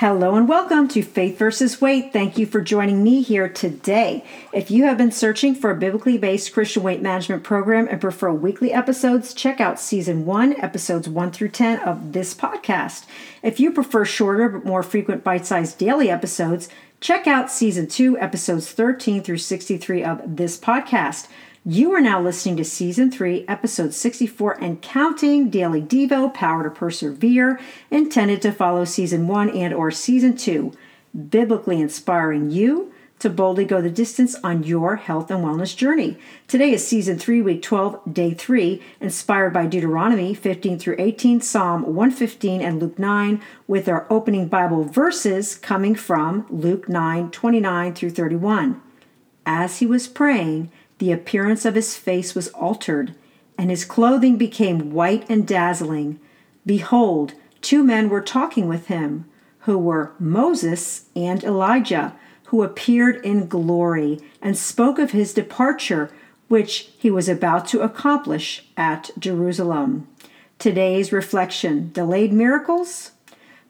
Hello and welcome to Faith versus Weight. Thank you for joining me here today. If you have been searching for a biblically based Christian weight management program and prefer weekly episodes, check out season 1, episodes 1 through 10 of this podcast. If you prefer shorter but more frequent bite sized daily episodes, check out season 2, episodes 13 through 63 of this podcast. You are now listening to Season 3, Episode 64 and Counting Daily Devo Power to Persevere, intended to follow Season 1 and or Season 2, biblically inspiring you to boldly go the distance on your health and wellness journey. Today is Season 3, Week 12, Day 3, inspired by Deuteronomy 15 through 18, Psalm 115, and Luke 9, with our opening Bible verses coming from Luke 9, 29 through 31. As he was praying, the appearance of his face was altered, and his clothing became white and dazzling. Behold, two men were talking with him, who were Moses and Elijah, who appeared in glory and spoke of his departure, which he was about to accomplish at Jerusalem. Today's reflection delayed miracles?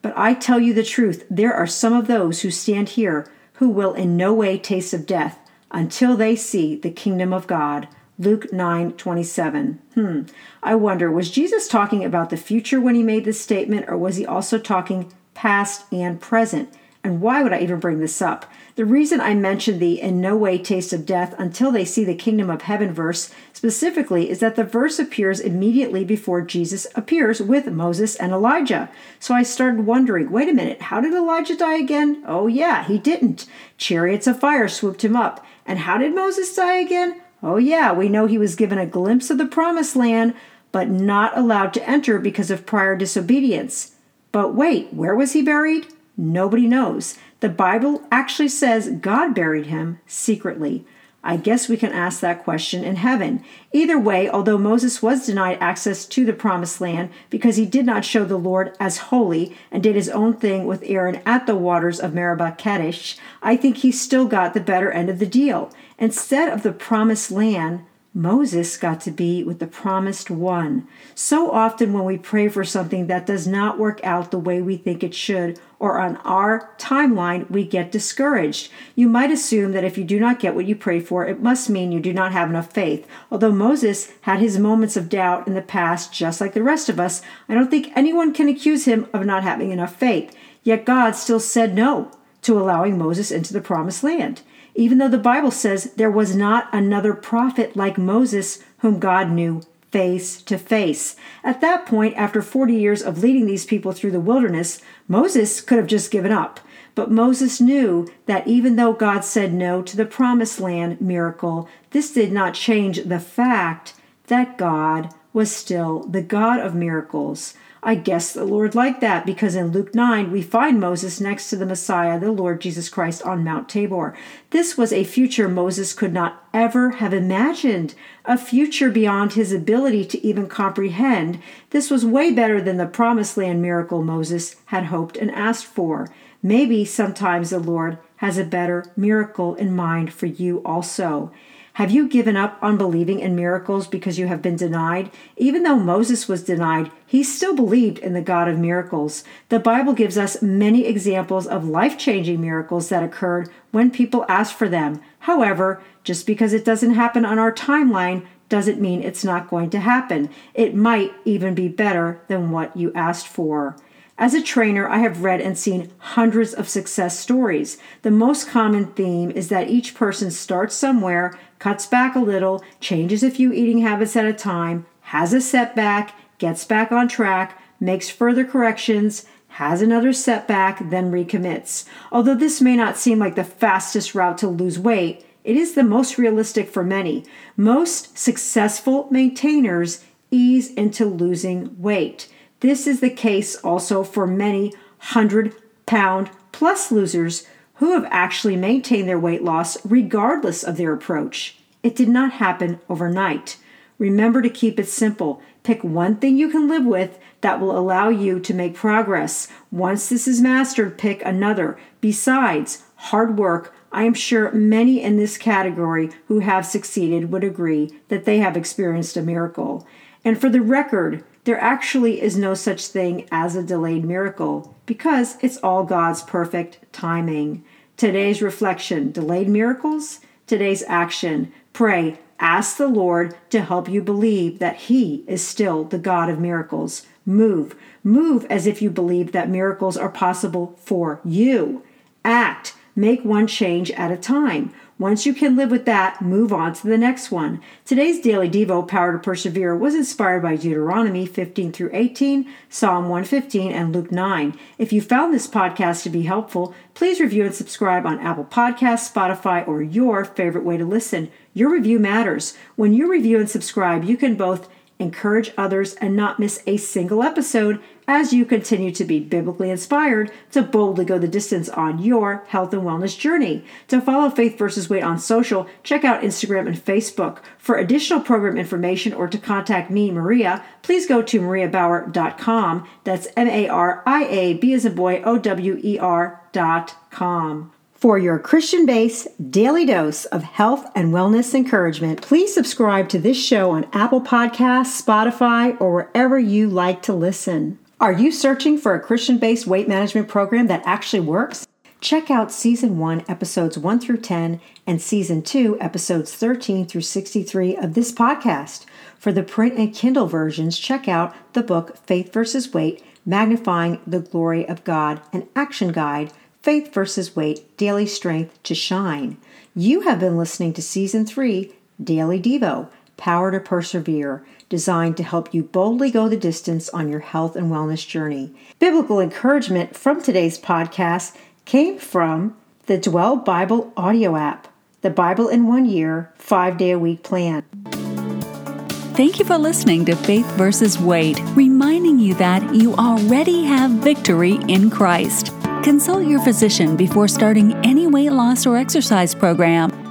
But I tell you the truth, there are some of those who stand here who will in no way taste of death until they see the kingdom of God. Luke 9 27. Hmm. I wonder, was Jesus talking about the future when he made this statement, or was he also talking past and present? And why would I even bring this up? The reason I mention the in no way taste of death until they see the kingdom of heaven verse specifically is that the verse appears immediately before Jesus appears with Moses and Elijah. So I started wondering wait a minute, how did Elijah die again? Oh, yeah, he didn't. Chariots of fire swooped him up. And how did Moses die again? Oh, yeah, we know he was given a glimpse of the promised land, but not allowed to enter because of prior disobedience. But wait, where was he buried? Nobody knows. The Bible actually says God buried him secretly. I guess we can ask that question in heaven. Either way, although Moses was denied access to the promised land because he did not show the Lord as holy and did his own thing with Aaron at the waters of Meribah Kadesh, I think he still got the better end of the deal. Instead of the promised land, Moses got to be with the promised one. So often, when we pray for something that does not work out the way we think it should, or on our timeline, we get discouraged. You might assume that if you do not get what you pray for, it must mean you do not have enough faith. Although Moses had his moments of doubt in the past, just like the rest of us, I don't think anyone can accuse him of not having enough faith. Yet God still said no to allowing Moses into the promised land even though the Bible says there was not another prophet like Moses whom God knew face to face. At that point, after 40 years of leading these people through the wilderness, Moses could have just given up. But Moses knew that even though God said no to the promised land miracle, this did not change the fact that God was still the God of miracles. I guess the Lord liked that because in Luke 9 we find Moses next to the Messiah, the Lord Jesus Christ, on Mount Tabor. This was a future Moses could not ever have imagined, a future beyond his ability to even comprehend. This was way better than the promised land miracle Moses had hoped and asked for. Maybe sometimes the Lord has a better miracle in mind for you also. Have you given up on believing in miracles because you have been denied? Even though Moses was denied, he still believed in the God of miracles. The Bible gives us many examples of life changing miracles that occurred when people asked for them. However, just because it doesn't happen on our timeline doesn't mean it's not going to happen. It might even be better than what you asked for. As a trainer, I have read and seen hundreds of success stories. The most common theme is that each person starts somewhere, cuts back a little, changes a few eating habits at a time, has a setback, gets back on track, makes further corrections, has another setback, then recommits. Although this may not seem like the fastest route to lose weight, it is the most realistic for many. Most successful maintainers ease into losing weight. This is the case also for many hundred pound plus losers who have actually maintained their weight loss regardless of their approach. It did not happen overnight. Remember to keep it simple. Pick one thing you can live with that will allow you to make progress. Once this is mastered, pick another. Besides, hard work, I am sure many in this category who have succeeded would agree that they have experienced a miracle. And for the record, there actually is no such thing as a delayed miracle because it's all God's perfect timing. Today's reflection delayed miracles, today's action pray, ask the Lord to help you believe that He is still the God of miracles. Move, move as if you believe that miracles are possible for you. Act, make one change at a time. Once you can live with that, move on to the next one. Today's daily Devo, Power to Persevere, was inspired by Deuteronomy 15 through 18, Psalm 115, and Luke 9. If you found this podcast to be helpful, please review and subscribe on Apple Podcasts, Spotify, or your favorite way to listen. Your review matters. When you review and subscribe, you can both encourage others, and not miss a single episode as you continue to be biblically inspired to boldly go the distance on your health and wellness journey. To follow Faith versus Weight on social, check out Instagram and Facebook. For additional program information or to contact me, Maria, please go to mariabower.com. That's M A R I A B as a boy O W E R.com. For your Christian based daily dose of health and wellness encouragement, please subscribe to this show on Apple Podcasts, Spotify, or wherever you like to listen. Are you searching for a Christian based weight management program that actually works? Check out Season 1, Episodes 1 through 10, and Season 2, Episodes 13 through 63 of this podcast. For the print and Kindle versions, check out the book Faith versus Weight Magnifying the Glory of God, an action guide Faith versus Weight Daily Strength to Shine. You have been listening to Season 3 Daily Devo Power to Persevere, designed to help you boldly go the distance on your health and wellness journey. Biblical encouragement from today's podcast came from the Dwell Bible audio app, the Bible in One Year, five day a week plan. Thank you for listening to Faith versus Weight, reminding you that you already have victory in Christ. Consult your physician before starting any weight loss or exercise program